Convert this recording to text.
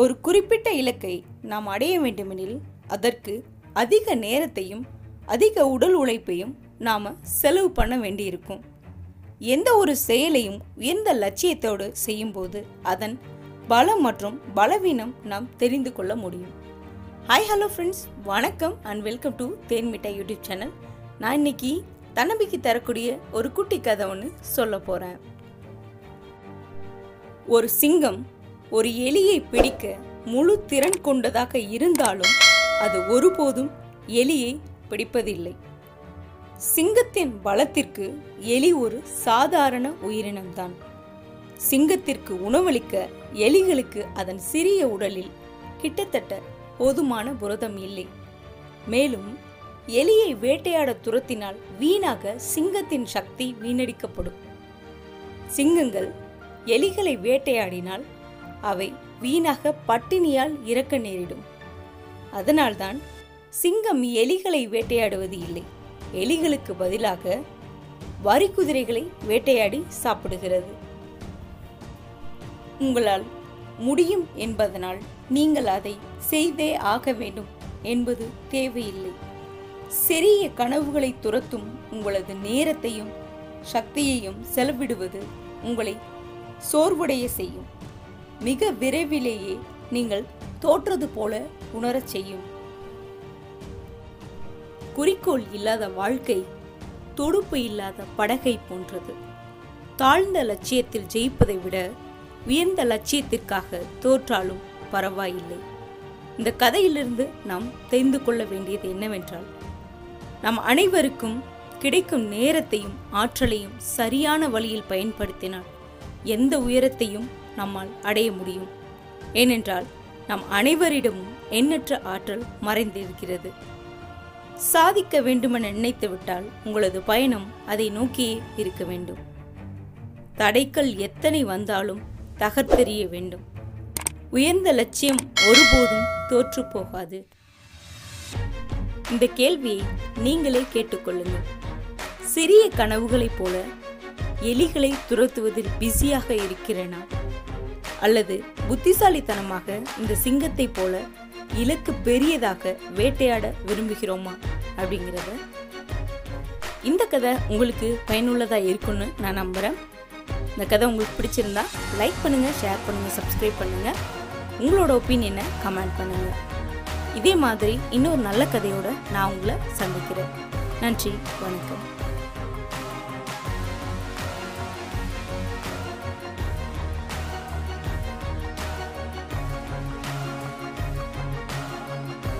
ஒரு குறிப்பிட்ட இலக்கை நாம் அடைய வேண்டுமெனில் அதற்கு அதிக நேரத்தையும் அதிக உடல் உழைப்பையும் நாம் செலவு பண்ண வேண்டியிருக்கும். எந்த ஒரு செயலையும் உயர்ந்த லட்சியத்தோடு செய்யும்போது அதன் பலம் மற்றும் பலவீனம் நாம் தெரிந்து கொள்ள முடியும். ஹாய் ஹலோ ஃப்ரெண்ட்ஸ் வணக்கம் and welcome to Thenmitta YouTube channel. நான் இன்னைக்கு தன்னம்பிக்கை தரக்கூடிய ஒரு குட்டி கதை ஒன்று சொல்ல போகிறேன் ஒரு சிங்கம் ஒரு எலியை பிடிக்க முழு திறன் கொண்டதாக இருந்தாலும் அது ஒருபோதும் எலியை பிடிப்பதில்லை. சிங்கத்தின் பலத்திற்கு எலி ஒரு சாதாரண உயிரினம்தான். சிங்கத்திற்கு உணவளிக்க எலிகளுக்கு அதன் சிறிய உடலில் கிட்டத்தட்ட போதுமான புரதம் இல்லை. மேலும் எலியை வேட்டையாட துரத்தினால் வீணாக சிங்கத்தின் சக்தி வீணடிக்கப்படும். சிங்கங்கள் எலிகளை வேட்டையாடினால் அவை வீணாக பட்டினியால் இறக்க நேரிடும். அதனால்தான் சிங்கம் எலிகளை வேட்டையாடுவது இல்லை. எலிகளுக்கு பதிலாக வரி குதிரைகளை வேட்டையாடி சாப்பிடுகிறது. உங்களால் முடியும் என்பதனால் நீங்கள் அதை செய்தே ஆக வேண்டும் என்பது தேவையில்லை. சிறிய கனவுகளை துரத்தும் உங்களது நேரத்தையும் சக்தியையும் செலவிடுவது உங்களை சோர்வுடைய செய்யும். மிக விரைவிலேயே நீங்கள் தோற்றது போல உணரச் செய்யும். குறிக்கோள் இல்லாத வாழ்க்கை தொடுப்பு இல்லாத படகை போன்றது. தாழ்ந்த லட்சியத்தில் ஜெயிப்பதை விட உயர்ந்த லட்சியத்திற்காக தோற்றாலும் பரவாயில்லை. இந்த கதையிலிருந்து நாம் தெரிந்து கொள்ள வேண்டியது என்னவென்றால் நம் அனைவருக்கும் கிடைக்கும் நேரத்தையும் ஆற்றலையும் சரியான வழியில் பயன்படுத்தினால் எந்த உயரத்தையும் நம்மால் அடைய முடியும். ஏனென்றால் நம் அனைவரிடமும் எண்ணற்ற ஆற்றல் மறைந்திருக்கிறது. சாதிக்க வேண்டுமென நினைத்துவிட்டால் உங்களது பயணம் அதை நோக்கியே இருக்க வேண்டும். தடைகள் எத்தனை வந்தாலும் தகர்த்தெறிய வேண்டும். உயர்ந்த லட்சியம் ஒருபோதும் தோற்று போகாது. இந்த கேள்வியை நீங்களே கேட்டுக்கொள்ளுங்கள். சிறிய கனவுகளைப் போல எலிகளை துரத்துவதில் பிஸியாக இருக்கிறேனா அல்லது புத்திசாலித்தனமாக இந்த சிங்கத்தைப் போல இலக்கு பெரியதாக வேட்டையாட விரும்புகிறோமா அப்படிங்கிறத இந்த கதை உங்களுக்கு பயனுள்ளதாக இருக்கும்னு நான் நம்புகிறேன் இந்த கதை உங்களுக்கு பிடிச்சிருந்தா லைக் பண்ணுங்கள் ஷேர் பண்ணுங்கள் சப்ஸ்கிரைப் பண்ணுங்கள் உங்களோட ஒப்பீனியனை கமெண்ட் பண்ணுங்கள் இதே மாதிரி இன்னொரு நல்ல கதையோடு நான் உங்களை சந்திக்கிறேன். நன்றி வணக்கம்.